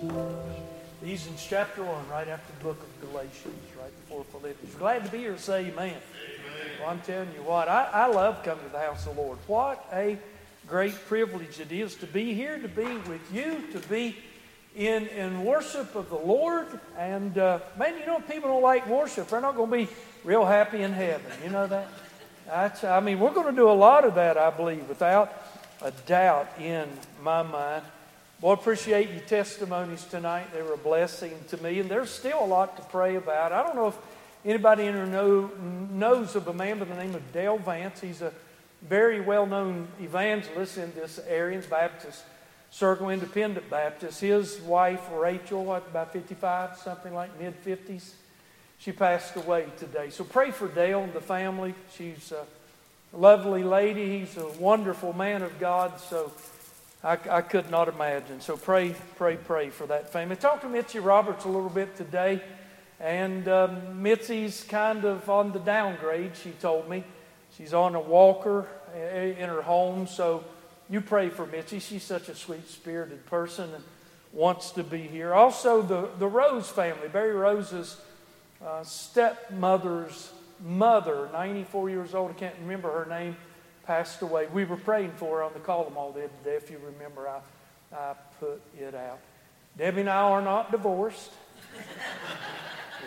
Ephesians chapter 1, right after the book of Galatians, right before Philippians. Glad to be here. Say amen. amen. Well, I'm telling you what, I, I love coming to the house of the Lord. What a great privilege it is to be here, to be with you, to be in, in worship of the Lord. And uh, man, you know, people don't like worship. They're not going to be real happy in heaven. You know that? That's, I mean, we're going to do a lot of that, I believe, without a doubt in my mind. Boy, appreciate your testimonies tonight. They were a blessing to me, and there's still a lot to pray about. I don't know if anybody in here know, knows of a man by the name of Dale Vance. He's a very well known evangelist in this area, Baptist Circle, Independent Baptist. His wife, Rachel, what, about 55, something like mid 50s, she passed away today. So pray for Dale and the family. She's a lovely lady. He's a wonderful man of God. So I, I could not imagine. So pray, pray, pray for that family. Talked to Mitzi Roberts a little bit today, and um, Mitzi's kind of on the downgrade, she told me. She's on a walker in her home, so you pray for Mitzi. She's such a sweet spirited person and wants to be here. Also, the, the Rose family, Barry Rose's uh, stepmother's mother, 94 years old, I can't remember her name passed away. We were praying for her on the them all the other day. If you remember, I, I put it out. Debbie and I are not divorced.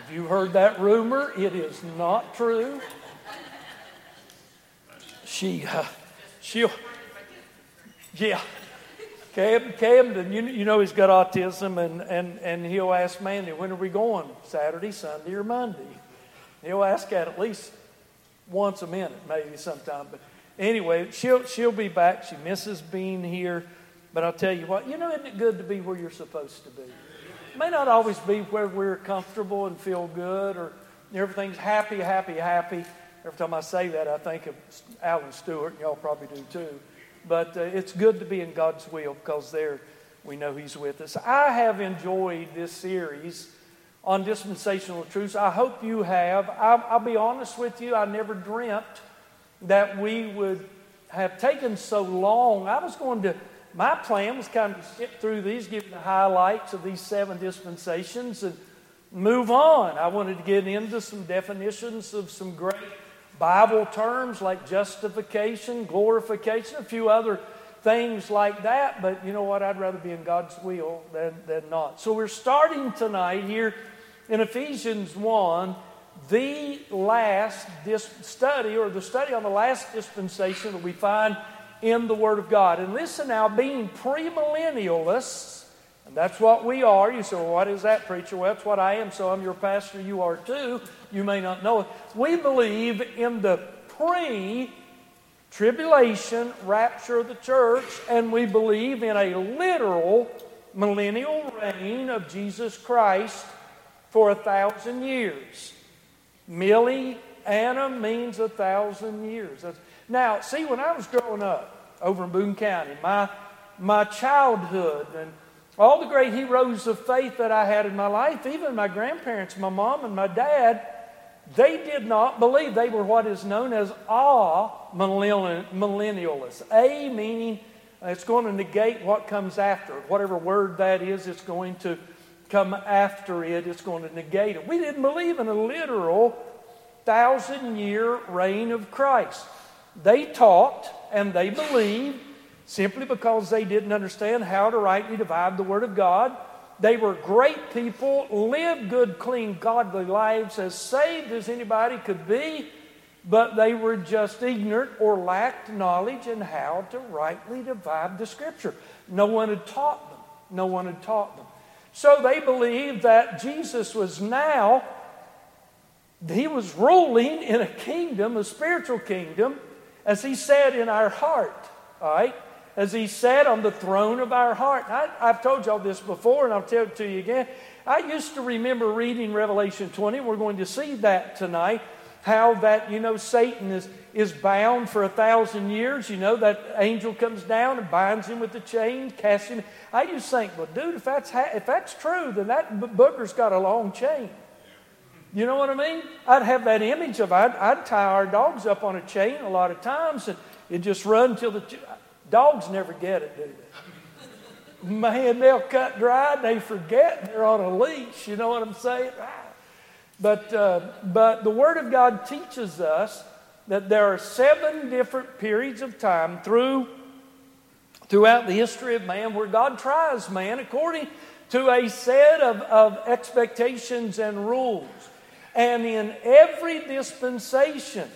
if you heard that rumor, it is not true. She, uh, she'll, yeah. Cam, Camden, you, you know he's got autism, and, and, and he'll ask Mandy, when are we going? Saturday, Sunday, or Monday? He'll ask that at least once a minute, maybe sometime. But anyway, she'll, she'll be back. She misses being here. But I'll tell you what, you know, isn't it good to be where you're supposed to be? It may not always be where we're comfortable and feel good or everything's happy, happy, happy. Every time I say that, I think of Alan Stewart, and y'all probably do too. But uh, it's good to be in God's will because there we know He's with us. I have enjoyed this series on dispensational truths. I hope you have. I'll, I'll be honest with you, I never dreamt that we would have taken so long. I was going to, my plan was kind of skip through these, give the highlights of these seven dispensations and move on. I wanted to get into some definitions of some great Bible terms like justification, glorification, a few other things like that. But you know what? I'd rather be in God's will than, than not. So we're starting tonight here in Ephesians 1 the last dis- study or the study on the last dispensation that we find in the Word of God. And listen now, being premillennialists, and that's what we are. You say, well, what is that, preacher? Well, that's what I am, so I'm your pastor. You are too. You may not know it. We believe in the pre tribulation rapture of the church, and we believe in a literal millennial reign of Jesus Christ for a thousand years. Millie Anna means a thousand years. Now, see, when I was growing up over in Boone County, my, my childhood and all the great heroes of faith that I had in my life, even my grandparents, my mom and my dad, they did not believe. They were what is known as a millennialists. A meaning it's going to negate what comes after. Whatever word that is, it's going to come after it, it's going to negate it. We didn't believe in a literal thousand year reign of Christ. They taught and they believed simply because they didn't understand how to rightly divide the Word of God. They were great people, lived good, clean, godly lives, as saved as anybody could be, but they were just ignorant or lacked knowledge in how to rightly divide the Scripture. No one had taught them. No one had taught them. So they believed that Jesus was now, he was ruling in a kingdom, a spiritual kingdom, as he said in our heart, all right? As he said on the throne of our heart. I, have told y'all this before, and I'll tell it to you again. I used to remember reading Revelation 20. We're going to see that tonight. How that, you know, Satan is, is bound for a thousand years. You know, that angel comes down and binds him with the chain, casts him. I just think, well, dude, if that's, ha- if that's true, then that booger's got a long chain. You know what I mean? I'd have that image of I'd, I'd tie our dogs up on a chain a lot of times and it just run until the dogs never get it, do they? man, they'll cut dry they forget they're on a leash. You know what I'm saying? But, uh, but the Word of God teaches us that there are seven different periods of time through, throughout the history of man where God tries man according to a set of, of expectations and rules. And in every dispensation,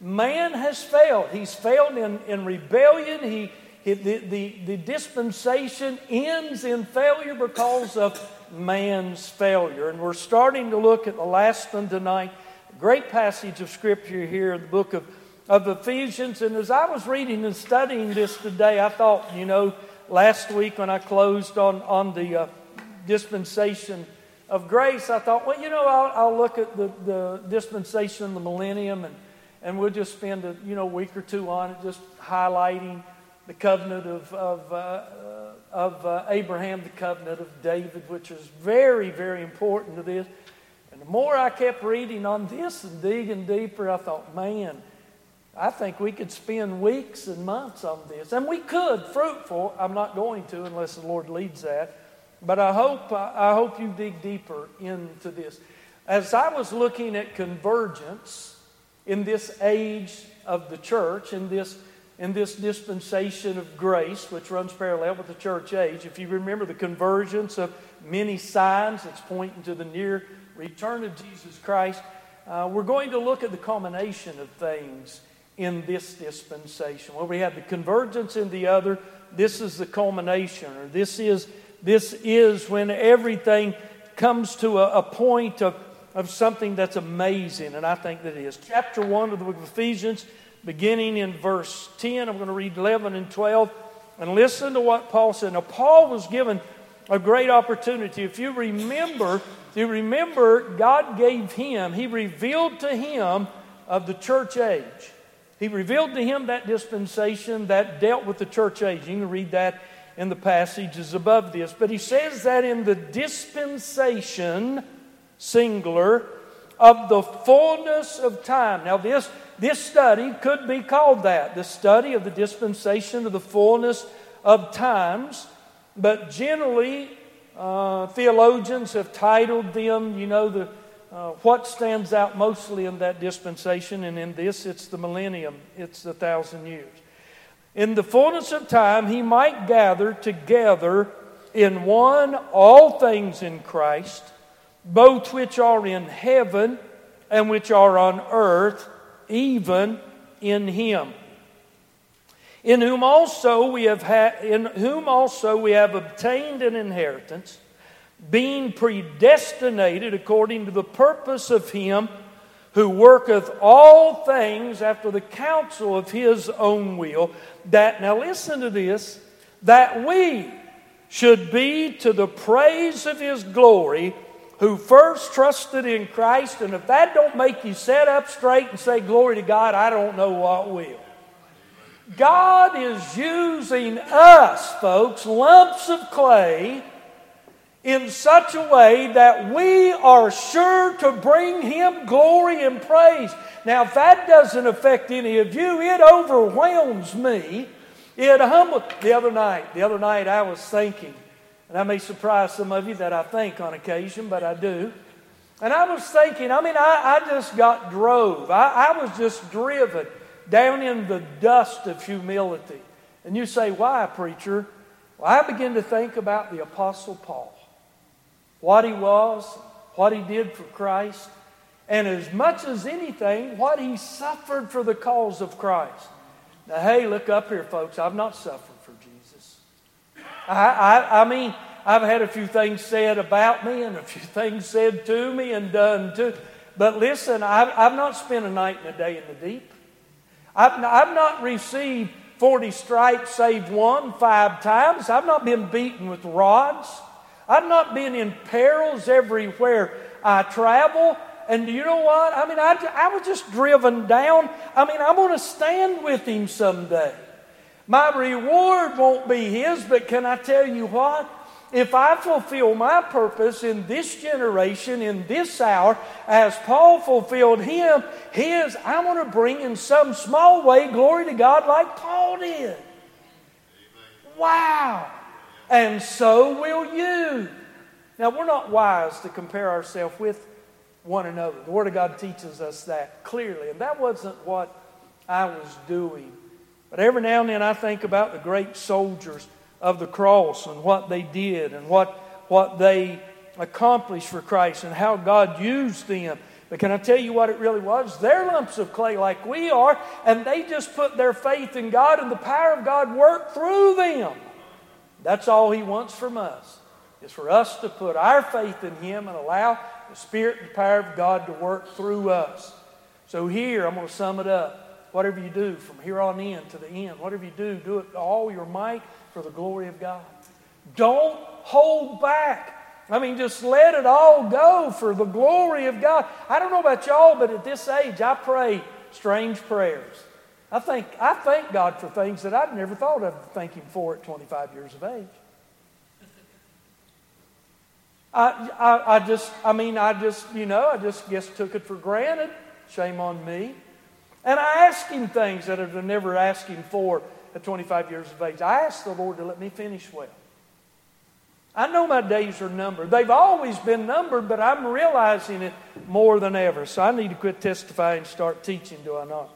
man has failed. He's failed in, in rebellion. He, he, the, the, the dispensation ends in failure because of man's failure. And we're starting to look at the last one tonight. Great passage of scripture here in the book of, of Ephesians. And as I was reading and studying this today, I thought, you know, last week when I closed on, on the uh, dispensation of grace, I thought, well, you know, I'll, I'll look at the, the dispensation of the millennium and, and we'll just spend a you know, week or two on it, just highlighting the covenant of, of, uh, of uh, Abraham, the covenant of David, which is very, very important to this. And the more I kept reading on this and digging deeper, I thought, man, I think we could spend weeks and months on this. And we could, fruitful. I'm not going to unless the Lord leads that. But I hope, I hope you dig deeper into this. As I was looking at convergence in this age of the church, in this in this dispensation of grace, which runs parallel with the church age. If you remember the convergence of many signs that's pointing to the near return of Jesus Christ, uh, we're going to look at the culmination of things in this dispensation. Well, we have the convergence in the other. This is the culmination, or this is, this is when everything comes to a, a point of, of something that's amazing, and I think that it is. Chapter 1 of the book of Ephesians beginning in verse 10. I'm going to read 11 and 12. And listen to what Paul said. Now, Paul was given a great opportunity. If you remember, you remember, God gave him, he revealed to him of the church age. He revealed to him that dispensation that dealt with the church age. You can read that in the passages above this. But he says that in the dispensation, singular, of the fullness of time. Now, this this study could be called that the study of the dispensation of the fullness of times, but generally, uh, theologians have titled them, you know, the, uh, what stands out mostly in that dispensation, and in this, it's the millennium, it's the thousand years. In the fullness of time, he might gather together in one all things in Christ, both which are in heaven and which are on earth even in him in whom also we have ha- in whom also we have obtained an inheritance being predestinated according to the purpose of him who worketh all things after the counsel of his own will that now listen to this that we should be to the praise of his glory who first trusted in Christ, and if that don't make you set up straight and say glory to God, I don't know what will. God is using us, folks, lumps of clay, in such a way that we are sure to bring Him glory and praise. Now, if that doesn't affect any of you, it overwhelms me. It humbles. The other night, the other night, I was thinking and I may surprise some of you that I think on occasion, but I do. And I was thinking, I mean, I, I just got drove. I, I was just driven down in the dust of humility. And you say, why, preacher? Well, I begin to think about the Apostle Paul, what he was, what he did for Christ, and as much as anything, what he suffered for the cause of Christ. Now, hey, look up here, folks. I've not suffered for Jesus. I, I, I mean, I've had a few things said about me and a few things said to me and done to. But listen, I've, I've not spent a night and a day in the deep. I've, I've not received 40 stripes save one five times. I've not been beaten with rods. I've not been in perils everywhere I travel. And do you know what? I mean, I, I was just driven down. I mean, I'm going to stand with him someday. My reward won't be his, but can I tell you what? If I fulfill my purpose in this generation, in this hour, as Paul fulfilled him, his, I want to bring in some small way glory to God like Paul did. Wow. and so will you. Now, we're not wise to compare ourselves with one another. The Word of God teaches us that clearly, and that wasn't what I was doing. But every now and then I think about the great soldiers of the cross and what they did and what, what they accomplished for Christ and how God used them. But can I tell you what it really was? They're lumps of clay like we are, and they just put their faith in God, and the power of God worked through them. That's all He wants from us, is for us to put our faith in Him and allow the Spirit and the power of God to work through us. So here, I'm going to sum it up. Whatever you do from here on in to the end, whatever you do, do it all your might for the glory of God. Don't hold back. I mean, just let it all go for the glory of God. I don't know about y'all, but at this age, I pray strange prayers. I think I thank God for things that I'd never thought of thanking for at 25 years of age. I, I, I just, I mean, I just, you know, I just guess took it for granted. Shame on me. And I ask him things that I've never asked him for at 25 years of age. I asked the Lord to let me finish well. I know my days are numbered. They've always been numbered, but I'm realizing it more than ever. So I need to quit testifying and start teaching, do I not?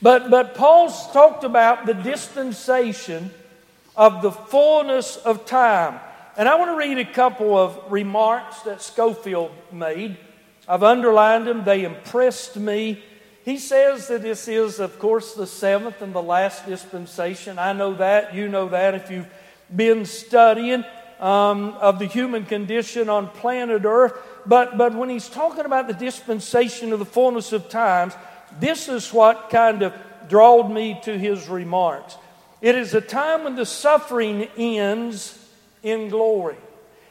But, but Paul's talked about the dispensation of the fullness of time. And I want to read a couple of remarks that Scofield made. I've underlined them, they impressed me. He says that this is, of course, the seventh and the last dispensation. I know that. You know that if you've been studying um, of the human condition on planet Earth. But, but when he's talking about the dispensation of the fullness of times, this is what kind of drawed me to his remarks. It is a time when the suffering ends in glory.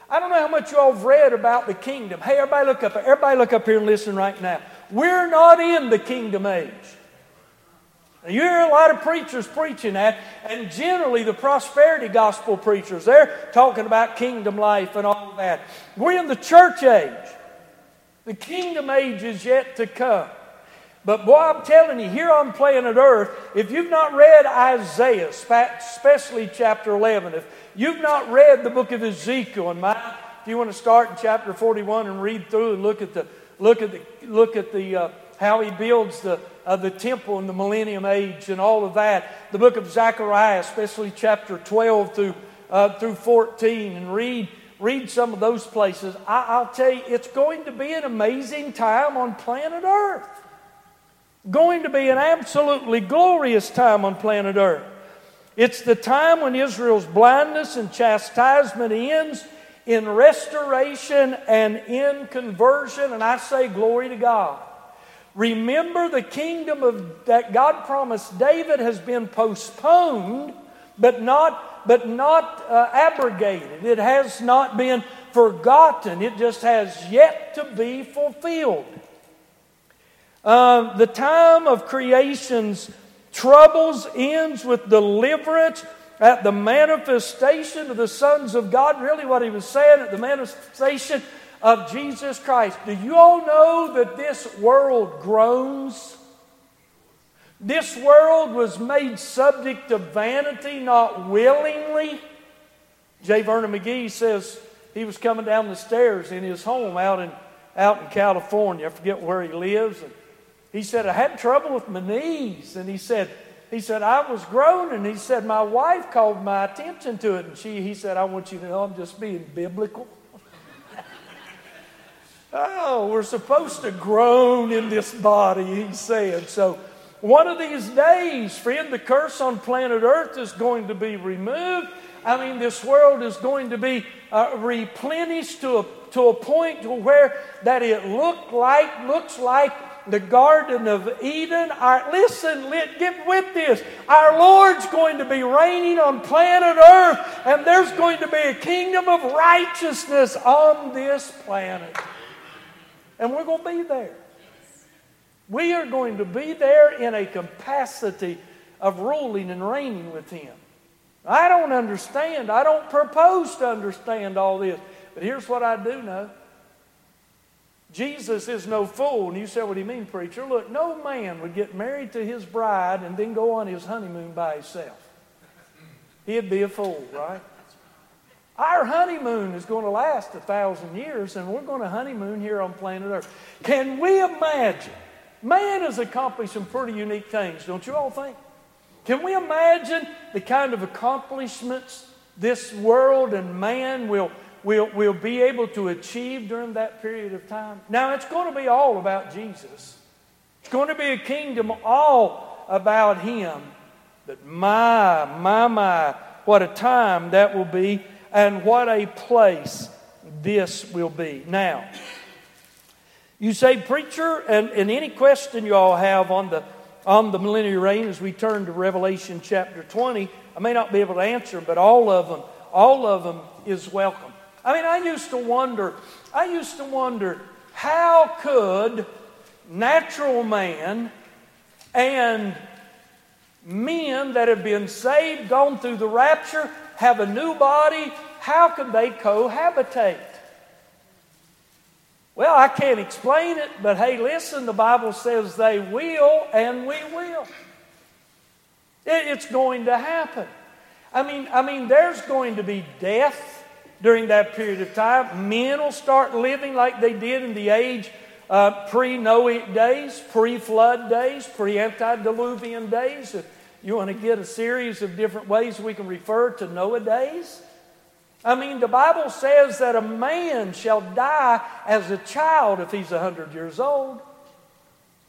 I don't know how much you all have read about the kingdom. Hey, everybody look up. Everybody look up here and listen right now. We're not in the kingdom age. You hear a lot of preachers preaching that, and generally the prosperity gospel preachers, they're talking about kingdom life and all that. We're in the church age. The kingdom age is yet to come. But boy, I'm telling you, here on planet Earth, if you've not read Isaiah, especially chapter 11, if you've not read the book of Ezekiel, and my, if you want to start in chapter 41 and read through and look at the look at the look at the uh, how he builds the of the temple in the millennium age and all of that. The book of Zechariah, especially chapter 12 through, uh, through 14, and read, read some of those places. I, I'll tell you, it's going to be an amazing time on planet Earth. Going to be an absolutely glorious time on planet Earth. It's the time when Israel's blindness and chastisement ends in restoration and in conversion, and I say, Glory to God. Remember, the kingdom of, that God promised David has been postponed, but not, but not uh, abrogated. It has not been forgotten. It just has yet to be fulfilled. Uh, the time of creation's troubles ends with deliverance at the manifestation of the sons of God. Really, what he was saying at the manifestation of Jesus Christ. Do you all know that this world groans? This world was made subject to vanity, not willingly. J. Vernon McGee says he was coming down the stairs in his home out in, out in California. I forget where he lives. And he said, I had trouble with my knees. And he said, he said, I was groaning. He said, my wife called my attention to it. And she, he said, I want you to know I'm just being biblical. Oh, we're supposed to groan in this body, he said. So, one of these days, friend, the curse on planet Earth is going to be removed. I mean, this world is going to be uh, replenished to a, to a point to where that it look like, looks like the Garden of Eden. Our, listen, let, get with this. Our Lord's going to be reigning on planet Earth, and there's going to be a kingdom of righteousness on this planet. And we're going to be there. We are going to be there in a capacity of ruling and reigning with Him. I don't understand. I don't propose to understand all this. But here's what I do know Jesus is no fool. And you say, What do you mean, preacher? Look, no man would get married to his bride and then go on his honeymoon by himself. He'd be a fool, right? Our honeymoon is going to last a thousand years, and we're going to honeymoon here on planet Earth. Can we imagine? Man has accomplished some pretty unique things, don't you all think? Can we imagine the kind of accomplishments this world and man will, will, will be able to achieve during that period of time? Now, it's going to be all about Jesus. It's going to be a kingdom all about Him. But my, my, my, what a time that will be and what a place this will be. Now, you say, preacher, and, and any question you all have on the on the millennial reign as we turn to Revelation chapter 20, I may not be able to answer, but all of them, all of them is welcome. I mean, I used to wonder, I used to wonder how could natural man and men that have been saved, gone through the rapture, have a new body, how can they cohabitate? Well, I can't explain it, but hey, listen, the Bible says they will, and we will. it's going to happen. I mean, I mean, there's going to be death during that period of time. Men will start living like they did in the age uh, pre Noahic days, pre flood days, pre antediluvian days. If you want to get a series of different ways we can refer to Noah days. I mean, the Bible says that a man shall die as a child if he's 100 years old.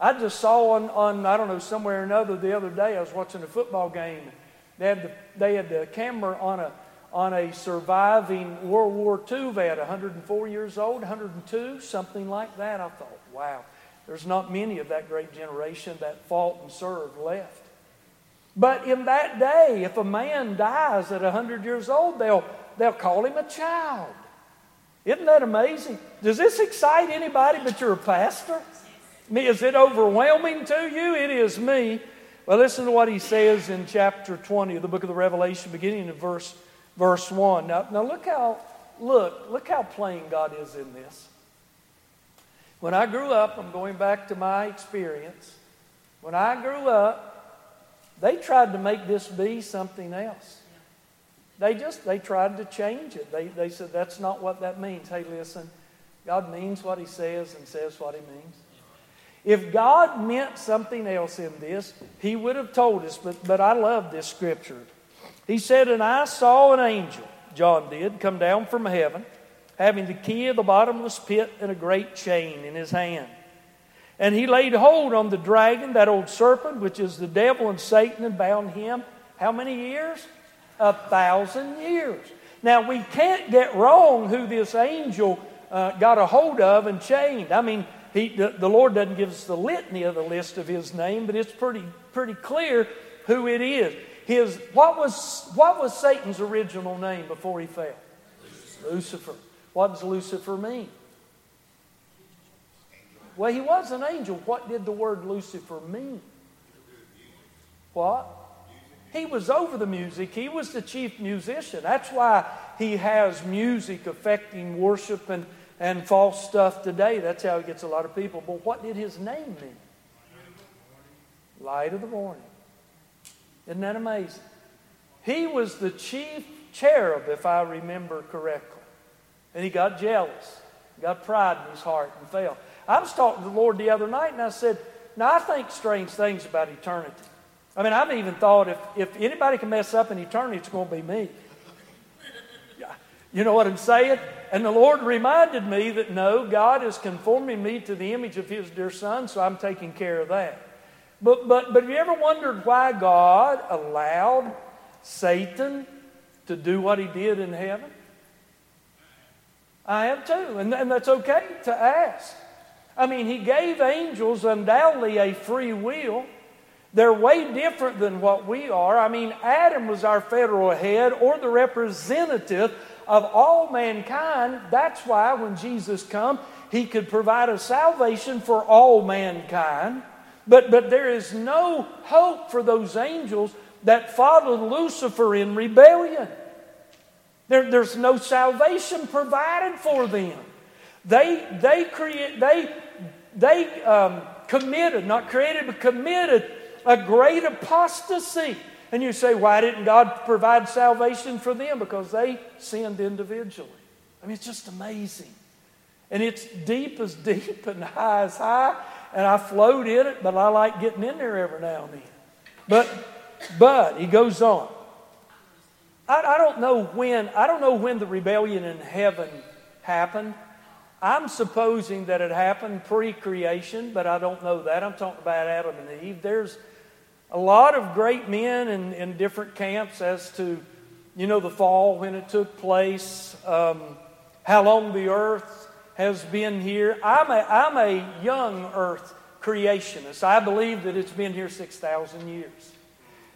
I just saw on, on, I don't know, somewhere or another the other day, I was watching a football game. They had the, they had the camera on a, on a surviving World War II vet, 104 years old, 102, something like that. I thought, wow, there's not many of that great generation that fought and served left. But in that day, if a man dies at 100 years old, they'll, they'll call him a child. Isn't that amazing? Does this excite anybody but you're a pastor? Me, Is it overwhelming to you? It is me. Well, listen to what he says in chapter 20 of the book of the Revelation, beginning in verse, verse 1. Now, now look how look, look how plain God is in this. When I grew up, I'm going back to my experience. When I grew up, they tried to make this be something else. They just they tried to change it. They, they said that's not what that means. Hey, listen, God means what He says and says what He means. If God meant something else in this, He would have told us. But but I love this scripture. He said, "And I saw an angel." John did come down from heaven, having the key of the bottomless pit and a great chain in his hand. And he laid hold on the dragon, that old serpent, which is the devil and Satan, and bound him. How many years? A thousand years. Now, we can't get wrong who this angel uh, got a hold of and chained. I mean, he, the, the Lord doesn't give us the litany of the list of his name, but it's pretty, pretty clear who it is. His, what, was, what was Satan's original name before he fell? Lucifer. What does Lucifer mean? Well, he was an angel. What did the word Lucifer mean? What? He was over the music. He was the chief musician. That's why he has music affecting worship and, and false stuff today. That's how he gets a lot of people. But what did his name mean? Light of the morning. Isn't that amazing? He was the chief cherub, if I remember correctly. And he got jealous, got pride in his heart, and fell. I was talking to the Lord the other night and I said, Now I think strange things about eternity. I mean, I've even thought if, if anybody can mess up in eternity, it's going to be me. You know what I'm saying? And the Lord reminded me that no, God is conforming me to the image of His dear Son, so I'm taking care of that. But, but, but have you ever wondered why God allowed Satan to do what he did in heaven? I have too, and, and that's okay to ask. I mean, he gave angels undoubtedly a free will. They're way different than what we are. I mean, Adam was our federal head or the representative of all mankind. That's why when Jesus come, he could provide a salvation for all mankind. But, but there is no hope for those angels that followed Lucifer in rebellion. There, there's no salvation provided for them. They, they, create, they they um, committed, not created, but committed a great apostasy. And you say, why didn't God provide salvation for them? Because they sinned individually. I mean, it's just amazing. And it's deep as deep and high as high. And I float in it, but I like getting in there every now and then. But, but, he goes on. I, I don't know when, I don't know when the rebellion in heaven happened. I'm supposing that it happened pre creation, but I don't know that. I'm talking about Adam and Eve. There's a lot of great men in, in different camps as to, you know, the fall, when it took place, um, how long the earth has been here. I'm a, I'm a young earth creationist. I believe that it's been here 6,000 years.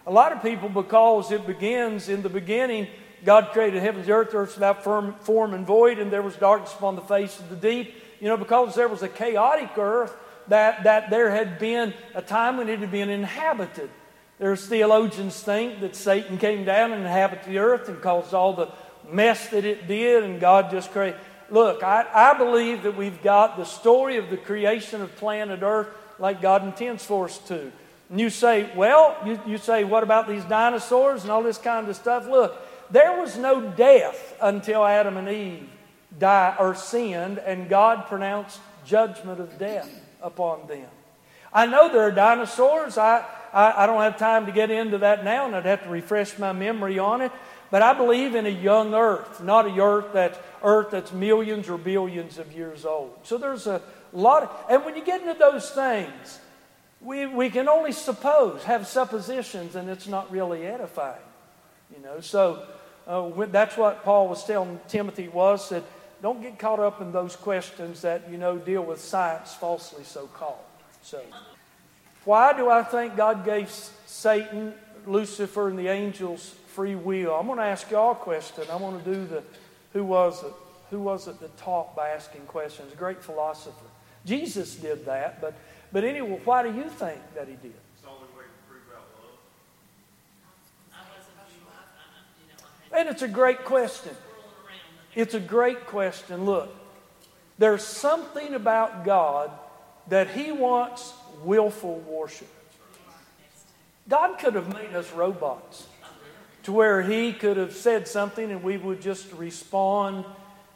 A lot of people, because it begins in the beginning, God created heavens and earth, earth without form and void, and there was darkness upon the face of the deep. You know, because there was a chaotic earth, that, that there had been a time when it had been inhabited. There's theologians think that Satan came down and inhabited the earth and caused all the mess that it did, and God just created. Look, I, I believe that we've got the story of the creation of planet Earth like God intends for us to. And you say, well, you, you say, what about these dinosaurs and all this kind of stuff? Look, there was no death until Adam and Eve died or sinned, and God pronounced judgment of death upon them. I know there are dinosaurs. I, I, I, don't have time to get into that now, and I'd have to refresh my memory on it. But I believe in a young earth, not a earth, that, earth that's millions or billions of years old. So there's a lot. Of, and when you get into those things, we, we can only suppose, have suppositions, and it's not really edifying. You know, so uh, that's what Paul was telling Timothy was that don't get caught up in those questions that, you know, deal with science falsely so called. So, why do I think God gave Satan, Lucifer, and the angels free will? I'm going to ask y'all a question. I'm going to do the who was it? Who was it that taught by asking questions? A great philosopher. Jesus did that, but, but anyway, why do you think that he did? It's all about free will And it's a great question. It's a great question. Look, there's something about God that He wants willful worship. God could have made us robots to where He could have said something and we would just respond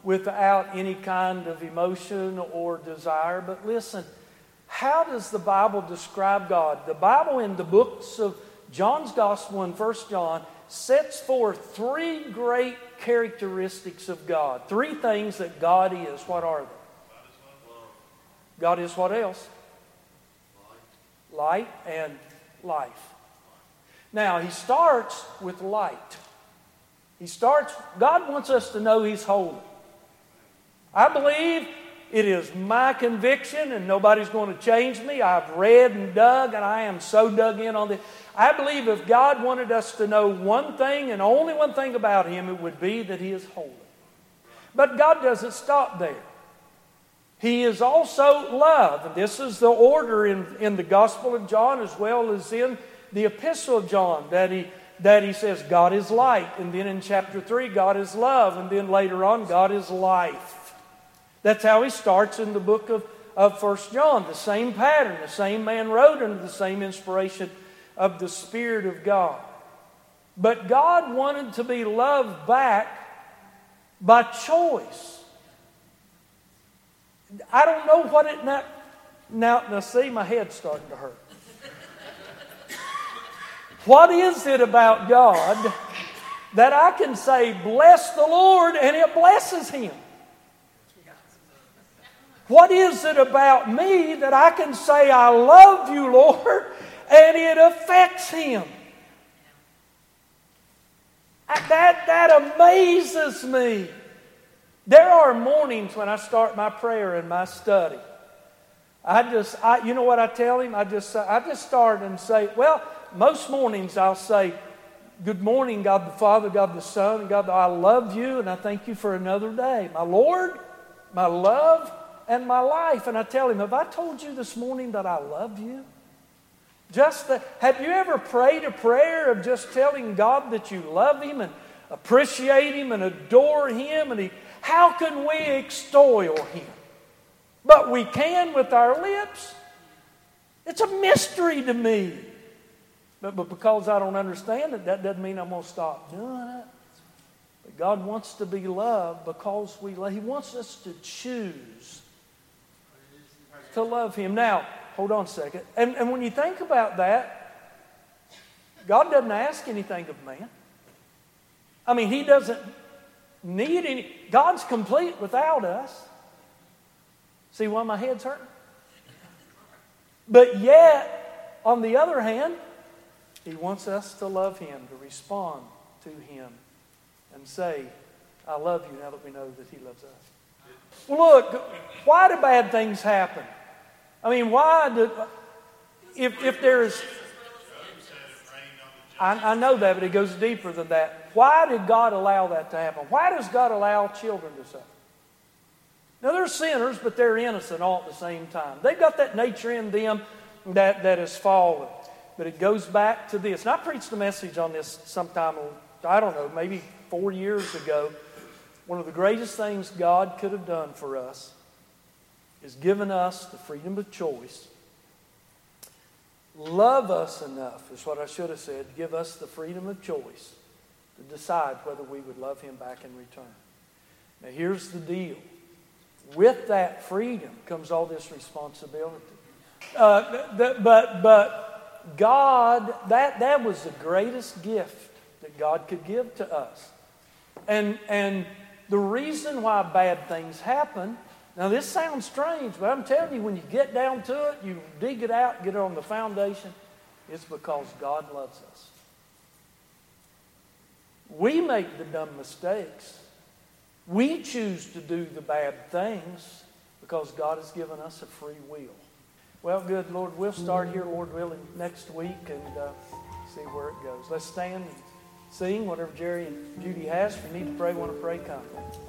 without any kind of emotion or desire. But listen, how does the Bible describe God? The Bible in the books of John's Gospel and First John sets forth three great characteristics of God. Three things that God is. What are they? God is what else? Light and life. Now, he starts with light. He starts, God wants us to know He's holy. I believe it is my conviction, and nobody's going to change me. I've read and dug, and I am so dug in on this. I believe if God wanted us to know one thing and only one thing about Him, it would be that He is holy. But God doesn't stop there. He is also love. And this is the order in, in the Gospel of John as well as in the Epistle of John that he, that he says God is light. And then in chapter 3, God is love. And then later on, God is life. That's how he starts in the book of, of 1 John. The same pattern. The same man wrote under the same inspiration of the Spirit of God. But God wanted to be loved back by choice. I don't know what it now. Now, now see, my head's starting to hurt. What is it about God that I can say, bless the Lord, and it blesses him? What is it about me that I can say, I love you, Lord, and it affects him? That, that amazes me. There are mornings when I start my prayer in my study. I just, I, you know what I tell him? I just, I just start and say, well, most mornings I'll say, Good morning, God the Father, God the Son, and God I love you and I thank you for another day. My Lord, my love, and my life. And I tell him, Have I told you this morning that I love you? Just the, have you ever prayed a prayer of just telling God that you love Him and appreciate Him and adore Him? And he, how can we extol Him? But we can with our lips. It's a mystery to me. But, but because I don't understand it, that doesn't mean I'm going to stop doing it. But God wants to be loved because we love. He wants us to choose to love Him. Now, hold on a second. And, and when you think about that, God doesn't ask anything of man. I mean, He doesn't need any. God's complete without us. See why my head's hurting? But yet, on the other hand, He wants us to love Him, to respond to Him, and say, I love you now that we know that He loves us. Well, look, why do bad things happen? I mean, why do. If, if there's. I, I know that, but it goes deeper than that. Why did God allow that to happen? Why does God allow children to suffer? Now, they're sinners, but they're innocent all at the same time. They've got that nature in them that, that has fallen. But it goes back to this. And I preached a message on this sometime, I don't know, maybe four years ago. One of the greatest things God could have done for us is given us the freedom of choice. Love us enough, is what I should have said, give us the freedom of choice to decide whether we would love Him back in return. Now, here's the deal with that freedom comes all this responsibility. Uh, but, God, that, that was the greatest gift that God could give to us. And, and the reason why bad things happen, now this sounds strange, but I'm telling you, when you get down to it, you dig it out, get it on the foundation, it's because God loves us. We make the dumb mistakes. We choose to do the bad things because God has given us a free will. Well, good, Lord, we'll start here, Lord willing, next week and uh, see where it goes. Let's stand and sing whatever Jerry and Judy has. If you need to pray, want to pray, come.